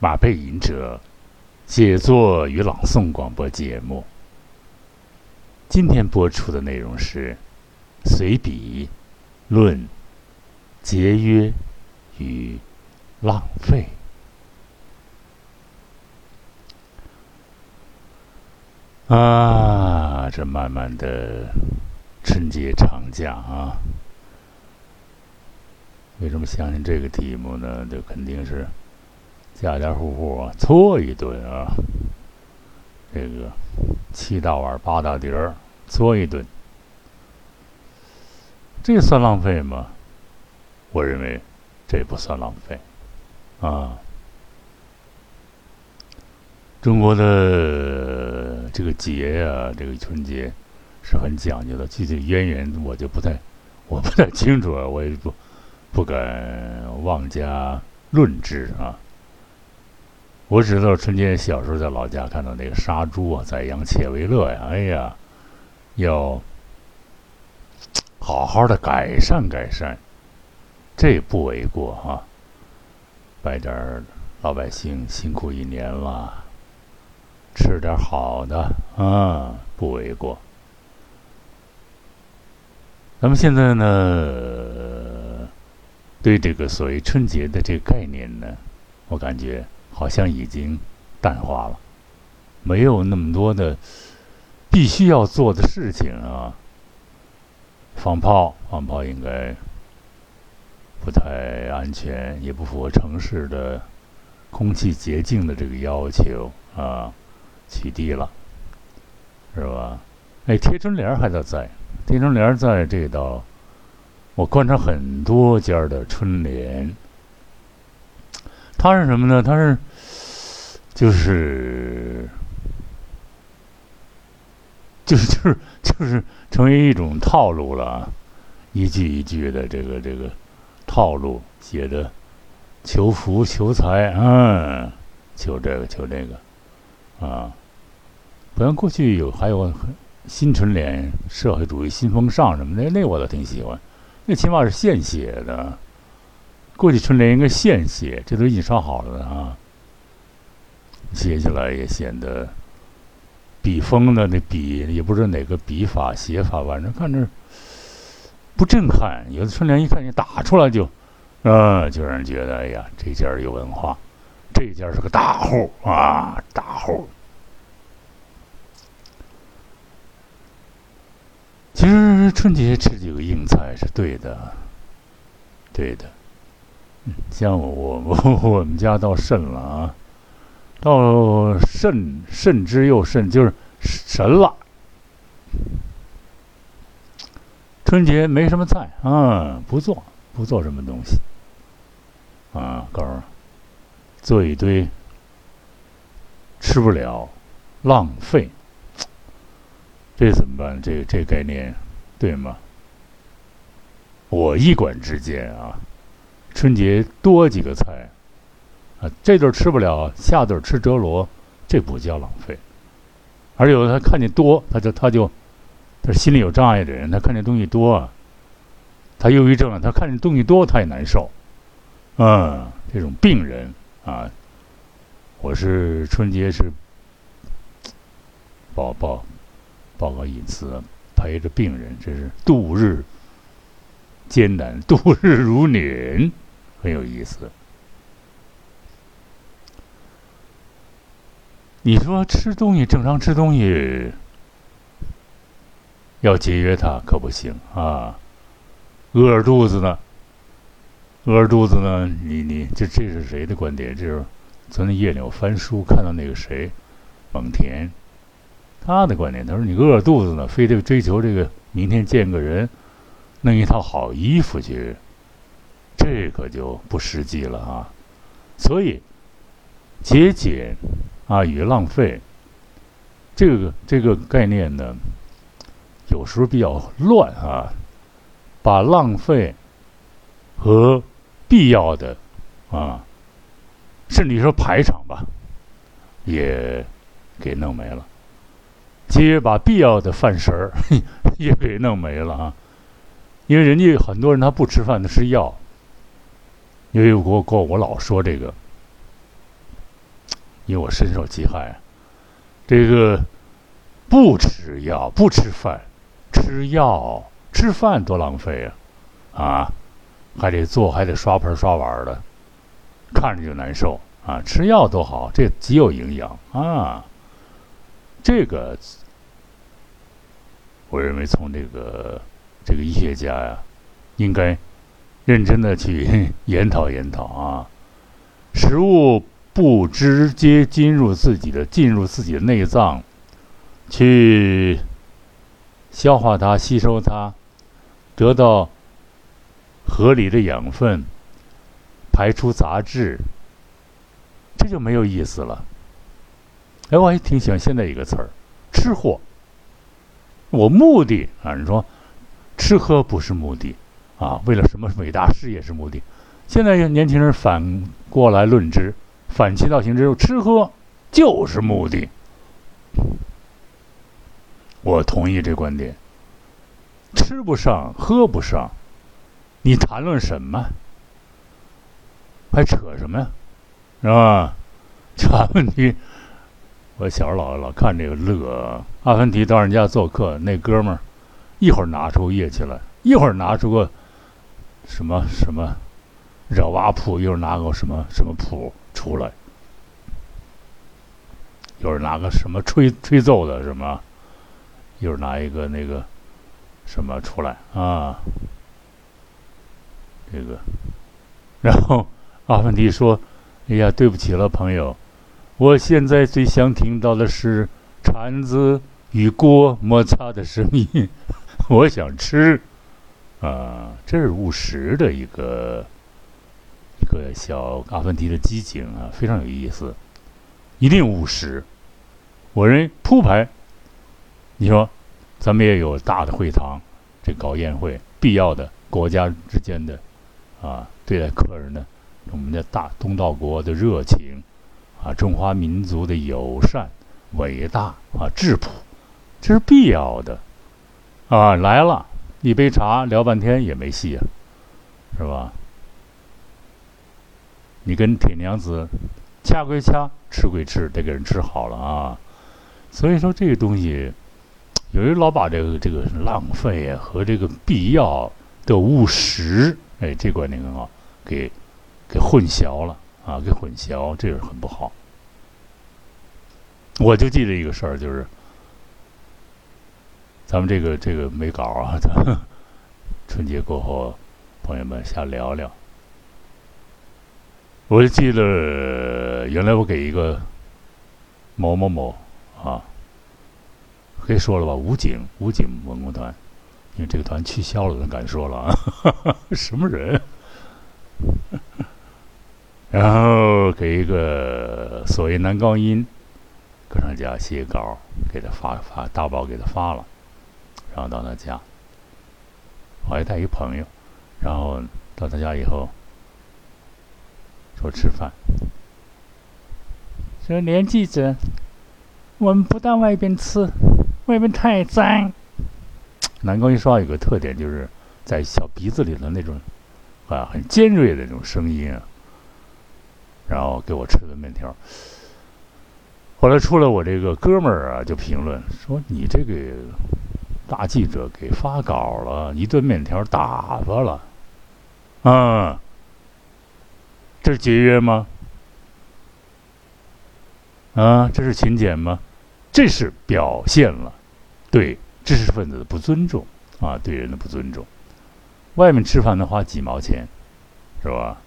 马背吟者写作与朗诵广播节目。今天播出的内容是《随笔论节约与浪费》。啊，这慢慢的春节长假啊，为什么想起这个题目呢？这肯定是家家户户啊搓一顿啊，这个七大碗八大碟儿搓一顿，这算浪费吗？我认为这不算浪费啊。中国的这个节啊，这个春节是很讲究的，具体渊源我就不太，我不太清楚啊，我也不不敢妄加论之啊。我知道春节小时候在老家看到那个杀猪啊，宰羊且为乐呀，哎呀，要好好的改善改善，这不为过哈。拜点儿老百姓辛苦一年了。吃点好的啊，不为过。咱们现在呢，对这个所谓春节的这个概念呢，我感觉好像已经淡化了，没有那么多的必须要做的事情啊。放炮，放炮应该不太安全，也不符合城市的空气洁净的这个要求啊。起地了，是吧？哎，贴春联还在在，贴春联在这道，我观察很多家的春联，它是什么呢？它是就是就是 就是就是成为一种套路了，一句一句的这个这个套路写的，求福求财，嗯，求这个求这个。啊，不像过去有还有新春联、社会主义新风尚什么的，那我倒挺喜欢。那起码是现写的，过去春联应该现写，这都印刷好了的啊。写起来也显得笔锋的那笔也不知道哪个笔法写法，反正看着不震撼。有的春联一看你打出来就，啊，就让人觉得哎呀，这家有文化。这家是个大户啊，大户。其实春节吃几个硬菜是对的，对的。像我我我们家到肾了啊，到肾肾之又肾，就是神了。春节没什么菜啊，不做不做什么东西啊，告诉。做一堆，吃不了，浪费，这怎么办？这这概念对吗？我一管之见啊，春节多几个菜，啊，这顿吃不了，下顿吃折罗，这不叫浪费。而有的他看见多，他就他就，他心里有障碍的人，他看见东西多，他忧郁症了，他看见东西多他也难受，嗯，这种病人。啊，我是春节是报报报告隐私，陪着病人，这是度日艰难，度日如年，很有意思。你说吃东西正常吃东西要节约它可不行啊，饿着肚子呢。饿着肚子呢，你你这这是谁的观点？这是昨天夜里我翻书看到那个谁，蒙恬，他的观点。他说你饿着肚子呢，非得追求这个明天见个人，弄一套好衣服去，这可就不实际了啊。所以节俭啊与浪费这个这个概念呢，有时候比较乱啊，把浪费和必要的，啊，甚至说排场吧，也给弄没了。其实把必要的饭食儿 也给弄没了啊，因为人家很多人他不吃饭，他吃药。因为我我我老说这个，因为我深受其害。这个不吃药，不吃饭，吃药吃饭多浪费啊！啊，还得做，还得刷盆刷碗的，看着就难受啊！吃药多好，这极有营养啊！这个，我认为从这个这个医学家呀，应该认真的去 研讨研讨啊。食物不直接进入自己的进入自己的内脏，去消化它、吸收它，得到合理的养分，排出杂质，这就没有意思了。哎，我还挺喜欢现在一个词儿，“吃货”。我目的啊，你说吃喝不是目的啊，为了什么伟大事业是目的？现在年轻人反过来论之，反其道行之，吃喝就是目的。我同意这观点。吃不上，喝不上，你谈论什么？还扯什么呀？是吧？这问题。我小时候老老看这个乐，阿凡提到人家做客，那哥们儿一会儿拿出乐器来，一会儿拿出个什么什么热瓦谱，一会儿拿个什么什么谱出来，又是拿个什么吹吹奏的什么，又是拿一个那个什么出来啊，这个，然后阿凡提说：“哎呀，对不起了，朋友。”我现在最想听到的是铲子与锅摩擦的声音。我想吃，啊，这是务实的一个个小阿凡提的激情啊，非常有意思。一定务实。我认为铺排，你说咱们也有大的会堂，这搞宴会必要的，国家之间的啊，对待客人的，我们的大东道国的热情。啊，中华民族的友善、伟大啊，质朴，这是必要的。啊，来了一杯茶，聊半天也没戏啊，是吧？你跟铁娘子掐归掐，吃归吃，得给人吃好了啊。所以说，这个东西，有人老把这个这个浪费和这个必要的务实，哎，这观念很好，给给混淆了。啊，给混淆，这个很不好。我就记得一个事儿，就是咱们这个这个没稿啊，咱 春节过后，朋友们瞎聊聊。我就记得原来我给一个某某某啊，可以说了吧，武警武警文工团，因为这个团取消了，咱敢说了啊，什么人？然后给一个所谓男高音歌唱家写稿，给他发发大包给他发了，然后到他家，我还带一朋友，然后到他家以后说吃饭，说连记者，我们不到外边吃，外边太脏。南高音说话有个特点，就是在小鼻子里的那种啊很尖锐的那种声音。然后给我吃的面条。后来出来，我这个哥们儿啊就评论说：“你这个大记者给发稿了，一顿面条打发了，啊，这是节约吗？啊，这是勤俭吗？这是表现了对知识分子的不尊重啊，对人的不尊重。外面吃饭能花几毛钱，是吧？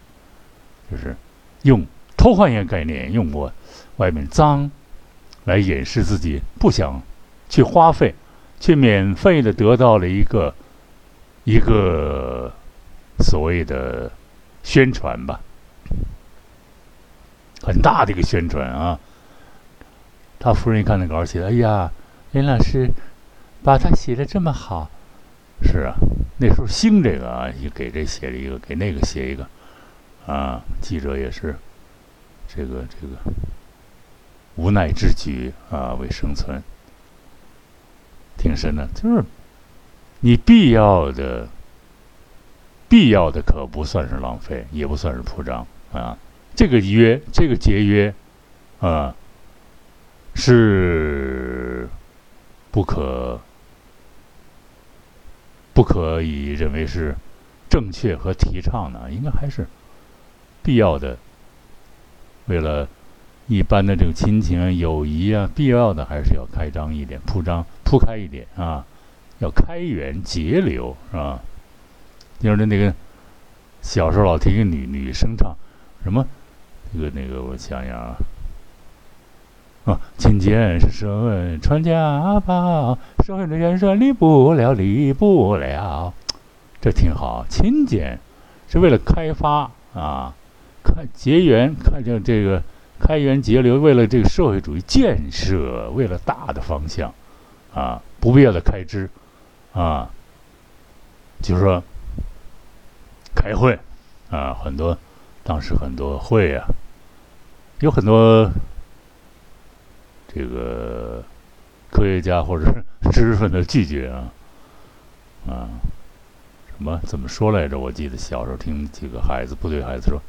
就是。”用偷换一个概念，用我外面脏来掩饰自己不想去花费，却免费的得到了一个一个所谓的宣传吧，很大的一个宣传啊。他夫人一看那稿写的，哎呀，林老师把他写的这么好，是啊，那时候兴这个啊，也给这写了一个，给那个写一个。啊，记者也是，这个这个无奈之举啊，为生存，挺深的。就是你必要的、必要的，可不算是浪费，也不算是铺张啊。这个约，这个节约啊，是不可不可以认为是正确和提倡的，应该还是必要的。为了一般的这个亲情、友谊啊，必要的还是要开张一点、铺张、铺开一点啊，要开源节流，是吧？就是那个小时候老听一个女女生唱什么，那个那个，我想想啊，啊，勤俭是顺传家宝，顺着元顺离不了，离不了，这挺好。勤俭是为了开发啊。开结缘，看见这个开源节流，为了这个社会主义建设，为了大的方向，啊，不必要的开支，啊，就是说开会，啊，很多当时很多会啊，有很多这个科学家或者 知识分子拒绝啊，啊，什么怎么说来着？我记得小时候听几个孩子，部队孩子说。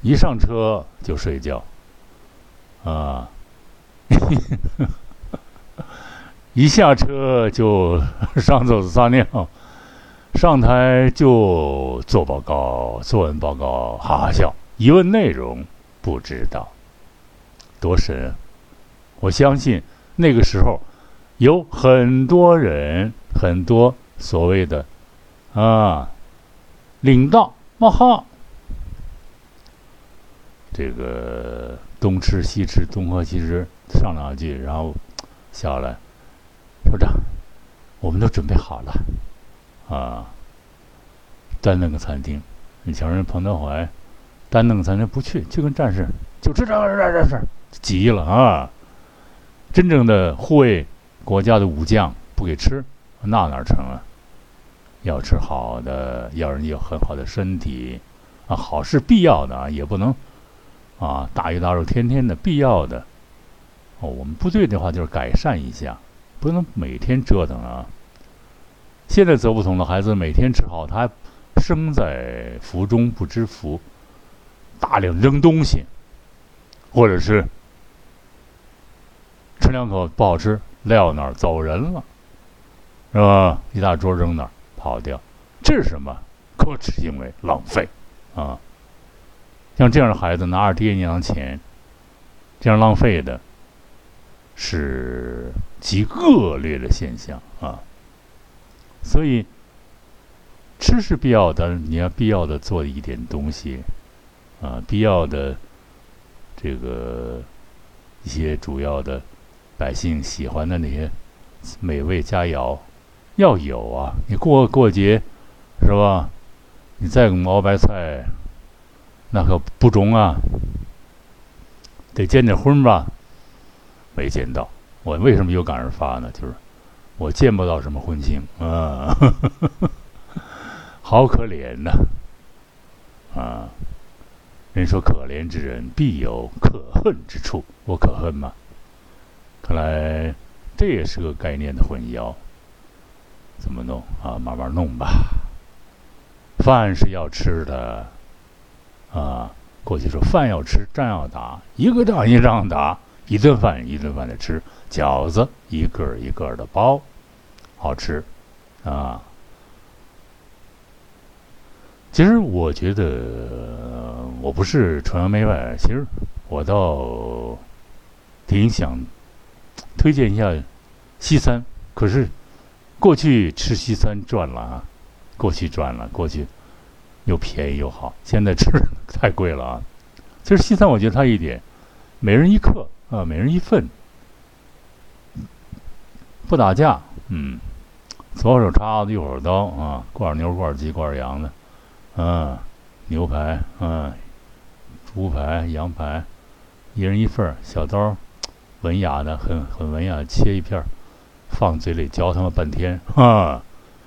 一上车就睡觉，啊，一下车就 上厕所撒尿，上台就做报告、作文报告，哈哈笑。一问内容不知道，多神！我相信那个时候有很多人，很多所谓的啊领导，嘛哈。这个东吃西吃，东喝西吃，上两句，然后下来，首长，我们都准备好了，啊，在那个餐厅，你瞧人彭德怀，单弄咱这不去，就跟战士就吃这这这事，急了啊！真正的护卫国家的武将不给吃，那哪成啊？要吃好的，要人有很好的身体，啊，好是必要的啊，也不能。啊，大鱼大肉，天天的必要的。哦，我们部队的话就是改善一下，不能每天折腾啊。现在则不同了，孩子每天吃好，他还生在福中不知福，大量扔东西，或者是吃两口不好吃，撂那儿走人了，是吧？一大桌扔那儿跑掉，这是什么？可耻行为，浪费啊！像这样的孩子拿着爹娘钱，这样浪费的，是极恶劣的现象啊！所以吃是必要的，你要必要的做一点东西啊，必要的这个一些主要的百姓喜欢的那些美味佳肴要有啊！你过过节是吧？你再熬白菜。那可不中啊！得见点婚吧？没见到。我为什么有感而发呢？就是我见不到什么婚庆啊，好可怜呐！啊，人说可怜之人必有可恨之处，我可恨吗？看来这也是个概念的混淆。怎么弄啊？慢慢弄吧。饭是要吃的。啊，过去说饭要吃，仗要打，一个仗一仗打，一顿饭一顿饭的吃，饺子一个一个的包，好吃，啊。其实我觉得我不是崇洋媚外，其实我倒挺想推荐一下西餐。可是过去吃西餐赚了啊，过去赚了，过去。又便宜又好，现在吃太贵了啊！其实西餐我觉得它一点，每人一克啊，每人一份，不打架，嗯，左手叉子右手刀啊，罐牛罐鸡罐羊的，嗯，牛排嗯，猪排羊排，一人一份儿小刀，文雅的很很文雅，切一片儿，放嘴里嚼他妈半天啊，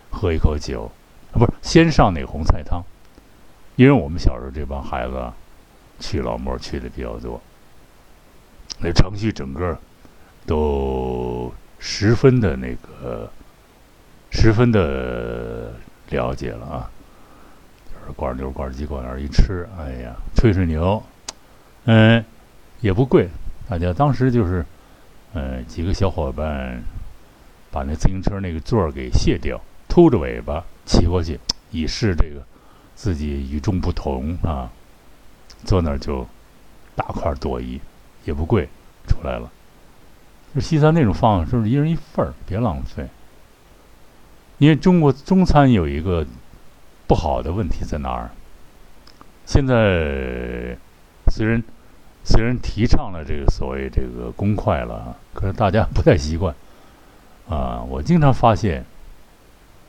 喝一口酒啊，不是先上那红菜汤。因为我们小时候这帮孩子去老莫去的比较多，那程序整个都十分的那个，十分的了解了啊。就是罐牛、罐鸡、罐儿一吃，哎呀，吹吹牛，嗯，也不贵，大家当时就是，呃，几个小伙伴把那自行车那个座儿给卸掉，秃着尾巴骑过去，以示这个自己与众不同啊。坐那儿就大块朵颐，也不贵，出来了。就西餐那种放就，是一人一份儿，别浪费。因为中国中餐有一个不好的问题在哪儿？现在虽然虽然提倡了这个所谓这个公筷了，可是大家不太习惯啊。我经常发现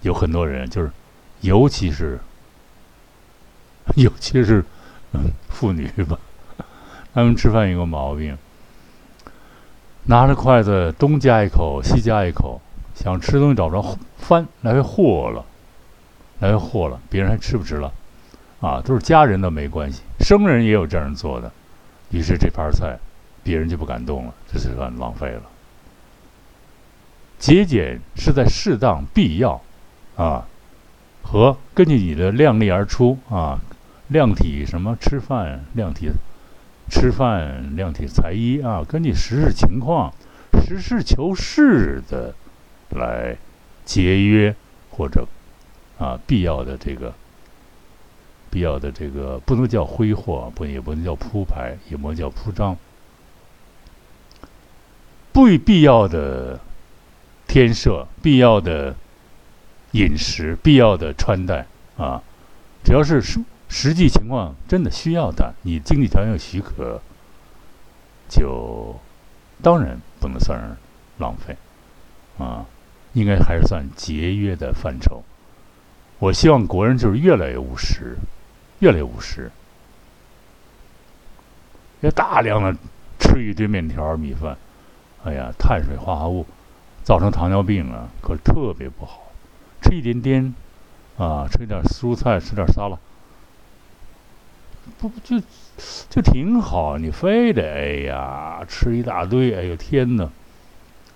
有很多人，就是尤其是 尤其是妇女吧，他们吃饭有个毛病，拿着筷子东夹一口，西夹一口，想吃东西找不着，翻来回和了，来回和了，别人还吃不吃了？啊，都是家人的没关系，生人也有这样做的，于是这盘菜别人就不敢动了，这就算浪费了。节俭是在适当、必要，啊，和根据你的量力而出啊，量体什么吃饭量体，吃饭量体裁衣啊，根据实事情况，实事求是的来节约或者啊必要的这个。必要的这个不能叫挥霍，不也不能叫铺排，也不能叫铺张。不必要的添设，必要的饮食，必要的穿戴啊，只要是实实际情况真的需要的，你经济条件许可，就当然不能算是浪费啊，应该还是算节约的范畴。我希望国人就是越来越务实。越来越务实，要大量的吃一堆面条、米饭，哎呀，碳水化合物造成糖尿病啊，可特别不好。吃一点点啊，吃点蔬菜，吃点沙拉，不就就挺好？你非得哎呀吃一大堆，哎呦天哪，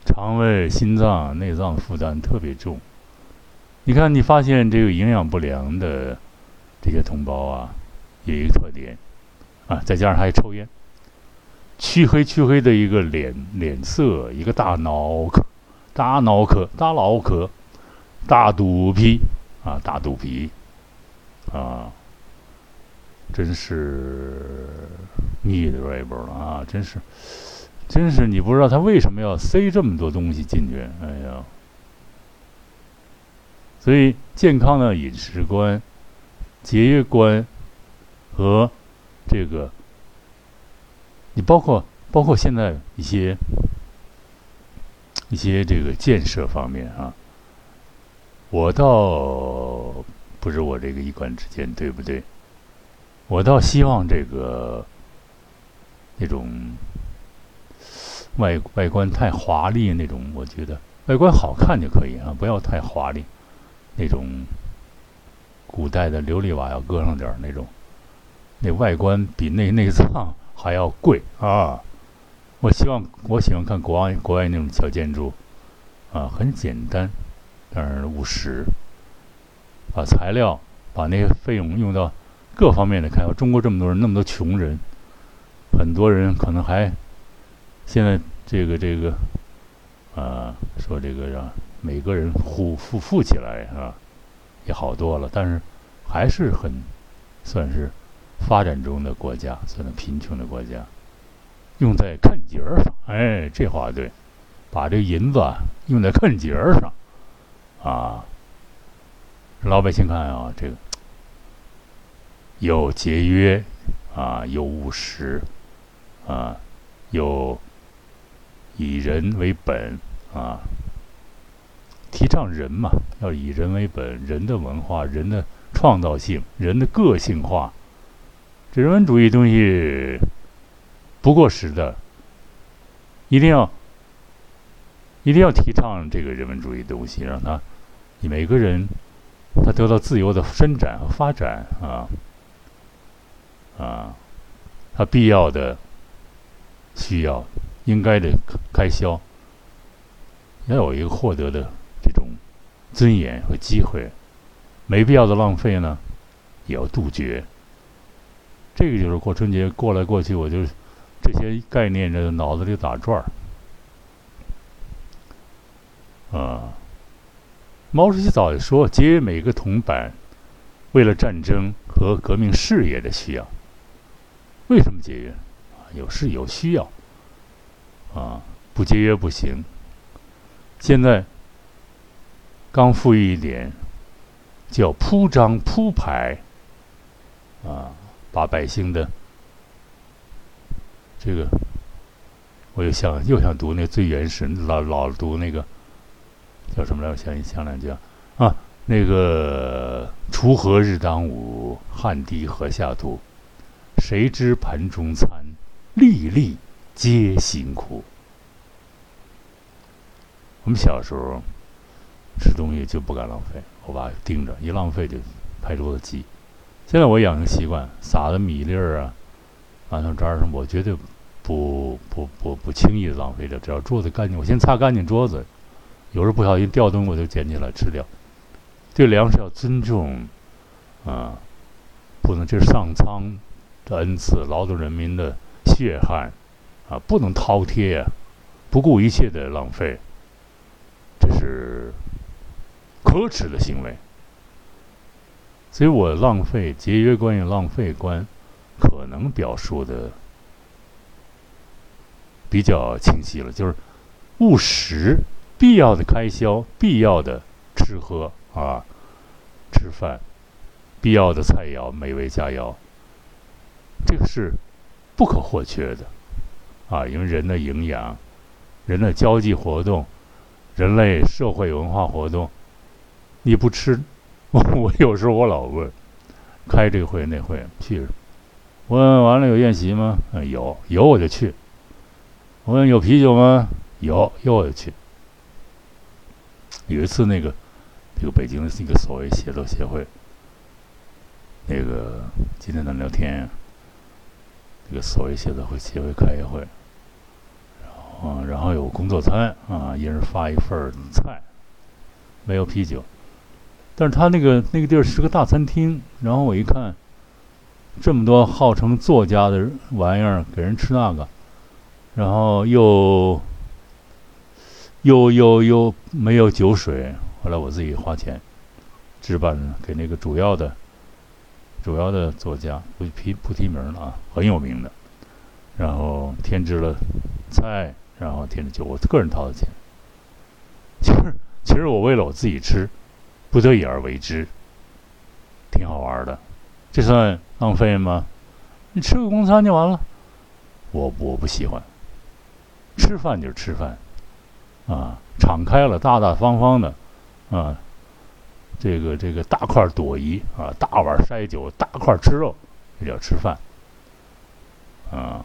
肠胃、心脏、内脏负担特别重。你看，你发现这个营养不良的。这些同胞啊，有一个特点啊，再加上还抽烟，黢黑黢黑的一个脸脸色，一个大脑壳，大脑壳，大脑壳，大肚皮啊，大肚皮啊，真是腻歪不了啊！真是，真是你不知道他为什么要塞这么多东西进去，哎呀！所以健康的饮食观。节约观和这个，你包括包括现在一些一些这个建设方面啊，我倒不是我这个一官之见，对不对？我倒希望这个那种外外观太华丽那种，我觉得外观好看就可以啊，不要太华丽那种。古代的琉璃瓦要搁上点儿那种，那外观比那内脏还要贵啊！我希望我喜欢看国外国外那种小建筑，啊，很简单，但是务实，把材料把那些费用用到各方面的开发。中国这么多人，那么多穷人，很多人可能还现在这个这个啊，说这个让每个人富富富起来啊。也好多了，但是还是很算是发展中的国家，算是贫穷的国家。用在看节儿上，哎，这话对，把这银子用在看节儿上，啊，老百姓看啊，这个有节约啊，有务实啊，有以人为本啊。提倡人嘛，要以人为本，人的文化、人的创造性、人的个性化，这人文主义东西不过时的，一定要一定要提倡这个人文主义东西，让他每个人他得到自由的伸展和发展啊啊，他必要的需要应该的开销，要有一个获得的。这种尊严和机会，没必要的浪费呢，也要杜绝。这个就是过春节过来过去，我就这些概念这脑子里打转儿。啊，毛主席早就说，节约每个铜板，为了战争和革命事业的需要。为什么节约？有事有需要。啊，不节约不行。现在刚富裕一点，就要铺张铺排，啊，把百姓的这个，我又想又想读那最原始老老读那个叫什么来？我想想两句啊，啊，那个锄禾日当午，汗滴禾下土，谁知盘中餐，粒粒皆辛苦。我们小时候吃东西就不敢浪费，我爸盯着，一浪费就拍桌子记。现在我养成习惯，撒的米粒儿啊、馒头渣儿什么，我绝对不不不不轻易的浪费掉。只要桌子干净，我先擦干净桌子。有时候不小心掉东西，我就捡起来吃掉。对粮食要尊重啊，不能这是上苍的恩赐，劳动人民的血汗啊，不能饕餮啊，不顾一切的浪费。这是可耻的行为，所以我浪费节约观与浪费观可能表述的比较清晰了，就是务实、必要的开销、必要的吃喝啊，吃饭、必要的菜肴、美味佳肴，这个是不可或缺的啊，因为人的营养、人的交际活动。人类社会文化活动，你不吃，我有时候我老问，开这个会那会去，问完了有宴席吗？嗯有有我就去。我问有啤酒吗？有有我就去。有一次那个，这个北京的一个所谓写作协会，那个今天咱聊天，这个所谓写作会协会开一会。啊，然后有工作餐啊，一人发一份菜，没有啤酒。但是他那个那个地儿是个大餐厅，然后我一看，这么多号称作家的玩意儿，给人吃那个，然后又又又又没有酒水，后来我自己花钱置办给那个主要的主要的作家，不提不提名了啊，很有名的，然后添置了菜。然后添的酒，我个人掏的钱。其实，其实我为了我自己吃，不得已而为之，挺好玩的。这算浪费吗？你吃个公餐就完了。我我不喜欢。吃饭就是吃饭，啊，敞开了，大大方方的，啊，这个这个大块朵颐啊，大碗筛酒，大块吃肉，这叫吃饭，啊。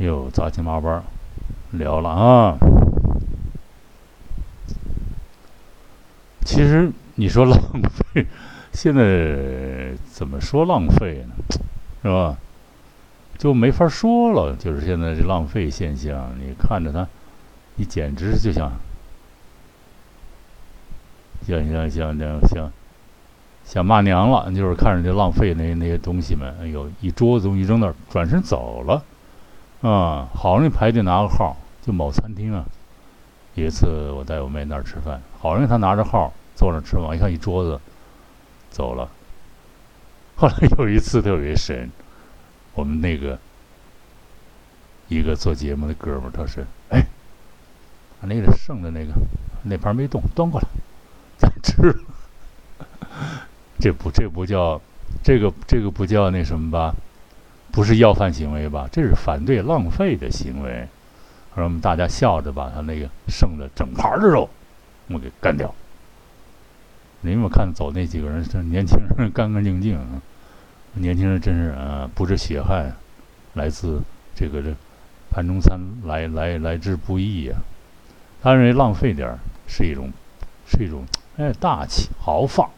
又杂七八八聊了啊！其实你说浪费，现在怎么说浪费呢？是吧？就没法说了。就是现在这浪费现象，你看着它，你简直就像像像像像像想骂娘了。就是看着这浪费那那些东西们，哎呦，一桌子东西扔那儿，转身走了。啊，好容易排队拿个号，就某餐厅啊。有一次我带我妹那儿吃饭，好容易她拿着号坐那吃完，一看一桌子，走了。后来有一次特别神，我们那个一个做节目的哥们儿，他是哎，那个剩的那个那盘没动，端过来，咱吃。这不这不叫这个这个不叫那什么吧？不是要饭行为吧？这是反对浪费的行为。让我们大家笑着把他那个剩的整盘的肉，我给干掉。你有没有看走那几个人？这年轻人干干净净，年轻人真是啊，不知血汗，来自这个这盘中餐来来来之不易呀。他认为浪费点儿是一种是一种哎大气豪放，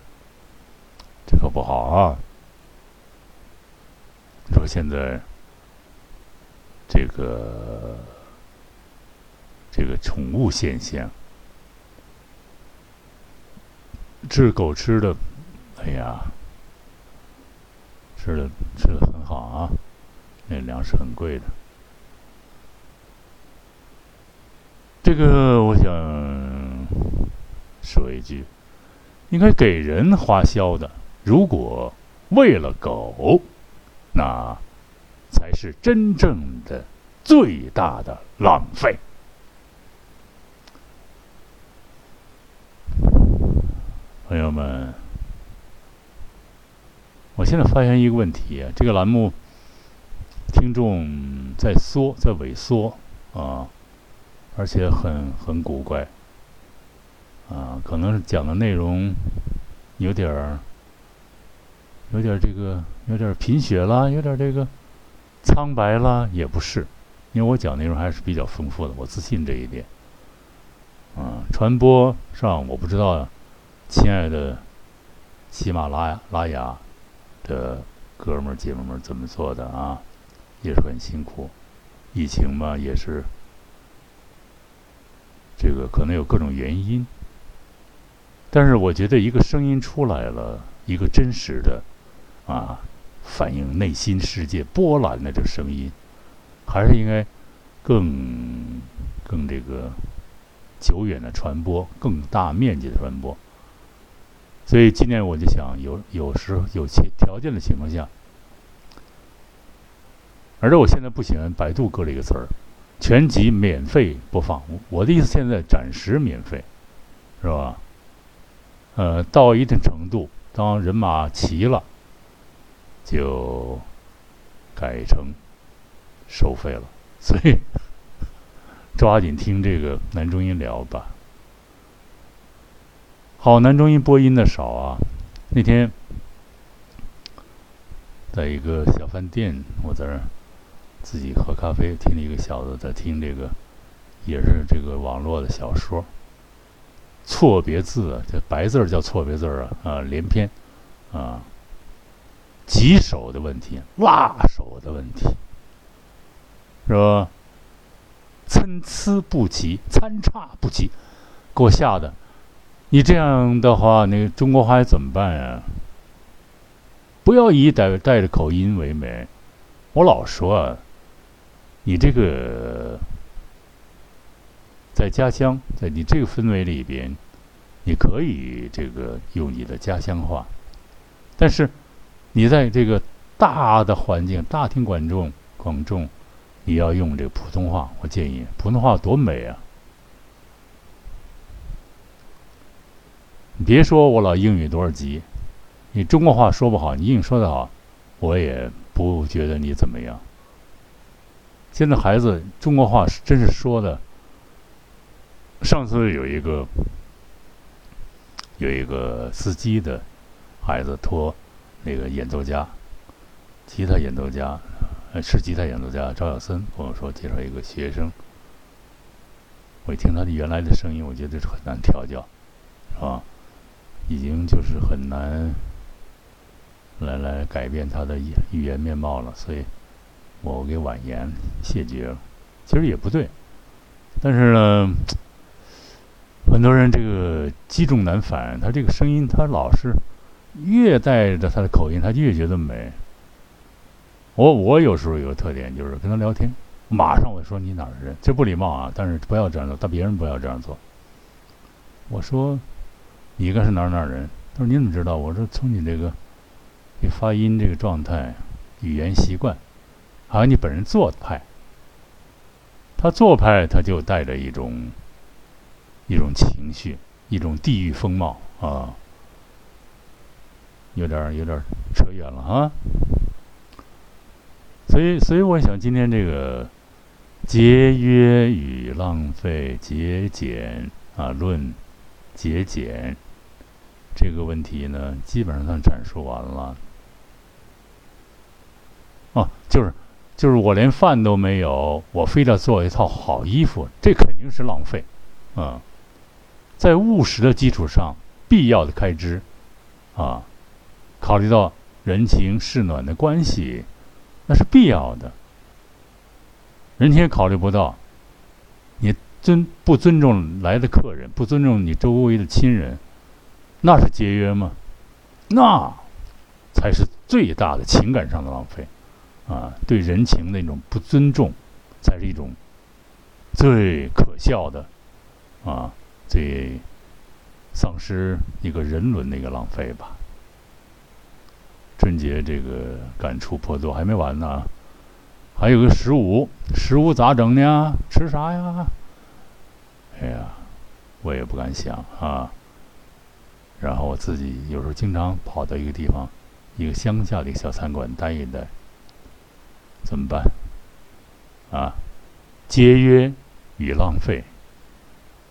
这可不好啊。说现在这个这个宠物现象，吃狗吃的，哎呀，吃的吃的很好啊。那粮食很贵的。这个我想说一句，应该给人花销的，如果为了狗，那才是真正的最大的浪费。朋友们，我现在发现一个问题啊，这个栏目听众在缩，在萎缩啊。而且很很古怪，啊，可能是讲的内容有点儿，有点这个，有点贫血啦，有点这个苍白啦，也不是，因为我讲内容还是比较丰富的，我自信这一点。啊，传播上我不知道，亲爱的喜马拉雅拉雅的哥们儿姐们们怎么做的啊，也是很辛苦，疫情嘛也是。这个可能有各种原因，但是我觉得一个声音出来了，一个真实的，啊，反映内心世界波澜的这声音，还是应该更更这个久远的传播，更大面积的传播。所以今年我就想，有有时有条条件的情况下，而且我现在不喜欢百度搁了一个词儿。全集免费播放，我的意思现在暂时免费，是吧？呃，到一定程度，当人马齐了，就改成收费了。所以抓紧听这个男中音聊吧。好，男中音播音的少啊。那天在一个小饭店，我在这儿。自己喝咖啡，听了一个小子在听这个，也是这个网络的小说。错别字啊，这白字儿叫错别字啊，啊，连篇，啊，棘手的问题，辣手的问题，是吧？参差不齐，参差不齐，给我吓的。你这样的话，那个中国话怎么办呀？不要以带带着口音为美。我老说啊。你这个在家乡，在你这个氛围里边，你可以这个用你的家乡话，但是你在这个大的环境、大庭广众、广众，你要用这个普通话。我建议普通话多美啊！你别说我老英语多少级，你中国话说不好，你英语说的好，我也不觉得你怎么样。现在孩子中国话是真是说的。上次有一个有一个司机的孩子托那个演奏家，吉他演奏家，呃，是吉他演奏家赵小森跟我说介绍一个学生。我一听他的原来的声音，我觉得是很难调教，是吧？已经就是很难来来改变他的语言面貌了，所以。我给婉言谢绝了，其实也不对，但是呢，很多人这个积重难返，他这个声音他老是越带着他的口音，他越觉得美。我我有时候有个特点，就是跟他聊天，马上我说你哪儿人，这不礼貌啊，但是不要这样做，但别人不要这样做。我说你应该是哪儿哪儿人，他说你怎么知道？我说从你这个你发音这个状态、语言习惯。还有你本人做派，他做派，他就带着一种一种情绪，一种地域风貌啊，有点有点扯远了啊。所以，所以我想今天这个节约与浪费、节俭啊，论节俭这个问题呢，基本上算阐述完了。哦，就是。就是我连饭都没有，我非得做一套好衣服，这肯定是浪费，啊，在务实的基础上，必要的开支，啊，考虑到人情世暖的关系，那是必要的。人情考虑不到，你尊不尊重来的客人，不尊重你周围的亲人，那是节约吗？那才是最大的情感上的浪费。啊，对人情那种不尊重，才是一种最可笑的啊，最丧失一个人伦的一个浪费吧。春节这个感触颇多，还没完呢，还有个十五，十五咋整呢？吃啥呀？哎呀，我也不敢想啊。然后我自己有时候经常跑到一个地方，一个乡下的小餐馆待一待，怎么办？啊，节约与浪费，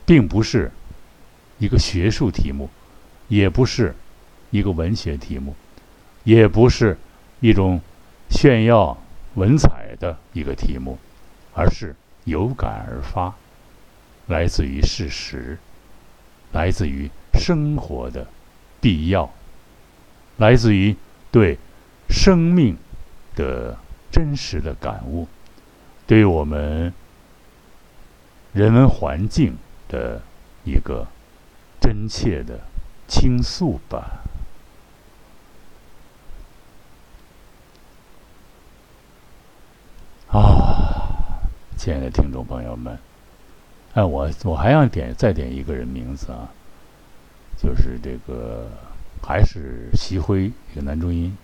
并不是一个学术题目，也不是一个文学题目，也不是一种炫耀文采的一个题目，而是有感而发，来自于事实，来自于。生活的必要，来自于对生命的真实的感悟，对我们人文环境的一个真切的倾诉吧。啊，亲爱的听众朋友们，哎，我我还要点再点一个人名字啊。就是这个，还是席辉一个男中音，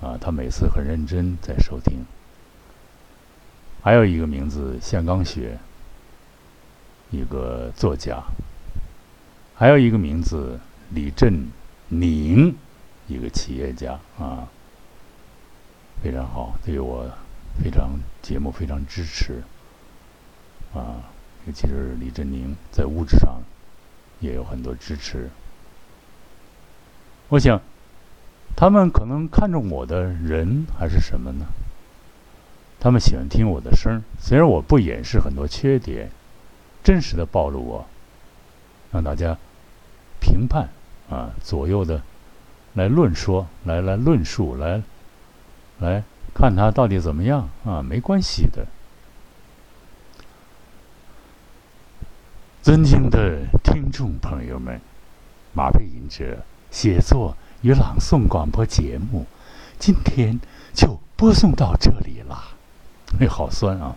啊，他每次很认真在收听。还有一个名字向刚雪，一个作家。还有一个名字李振宁，一个企业家啊，非常好，对我非常节目非常支持，啊，尤其是李振宁在物质上。也有很多支持。我想，他们可能看中我的人还是什么呢？他们喜欢听我的声，虽然我不掩饰很多缺点，真实的暴露我，让大家评判啊，左右的来论说，来来论述，来来看他到底怎么样啊？没关系的。尊敬的听众朋友们，马背吟者写作与朗诵广播节目，今天就播送到这里了。哎，好酸啊！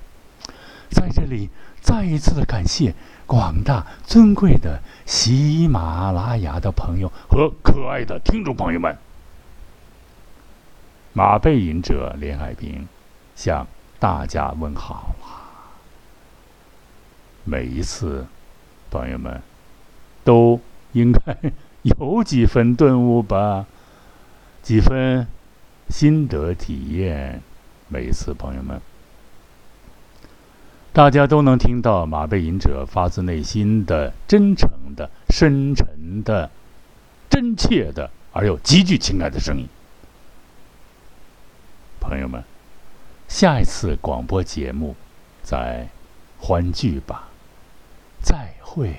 在这里再一次的感谢广大尊贵的喜马拉雅的朋友和可爱的听众朋友们。马背吟者连海平向大家问好啊。每一次。朋友们，都应该有几分顿悟吧，几分心得体验。每一次，朋友们，大家都能听到马背吟者发自内心的、真诚的、深沉的、真切的而又极具情感的声音。朋友们，下一次广播节目再欢聚吧。再会。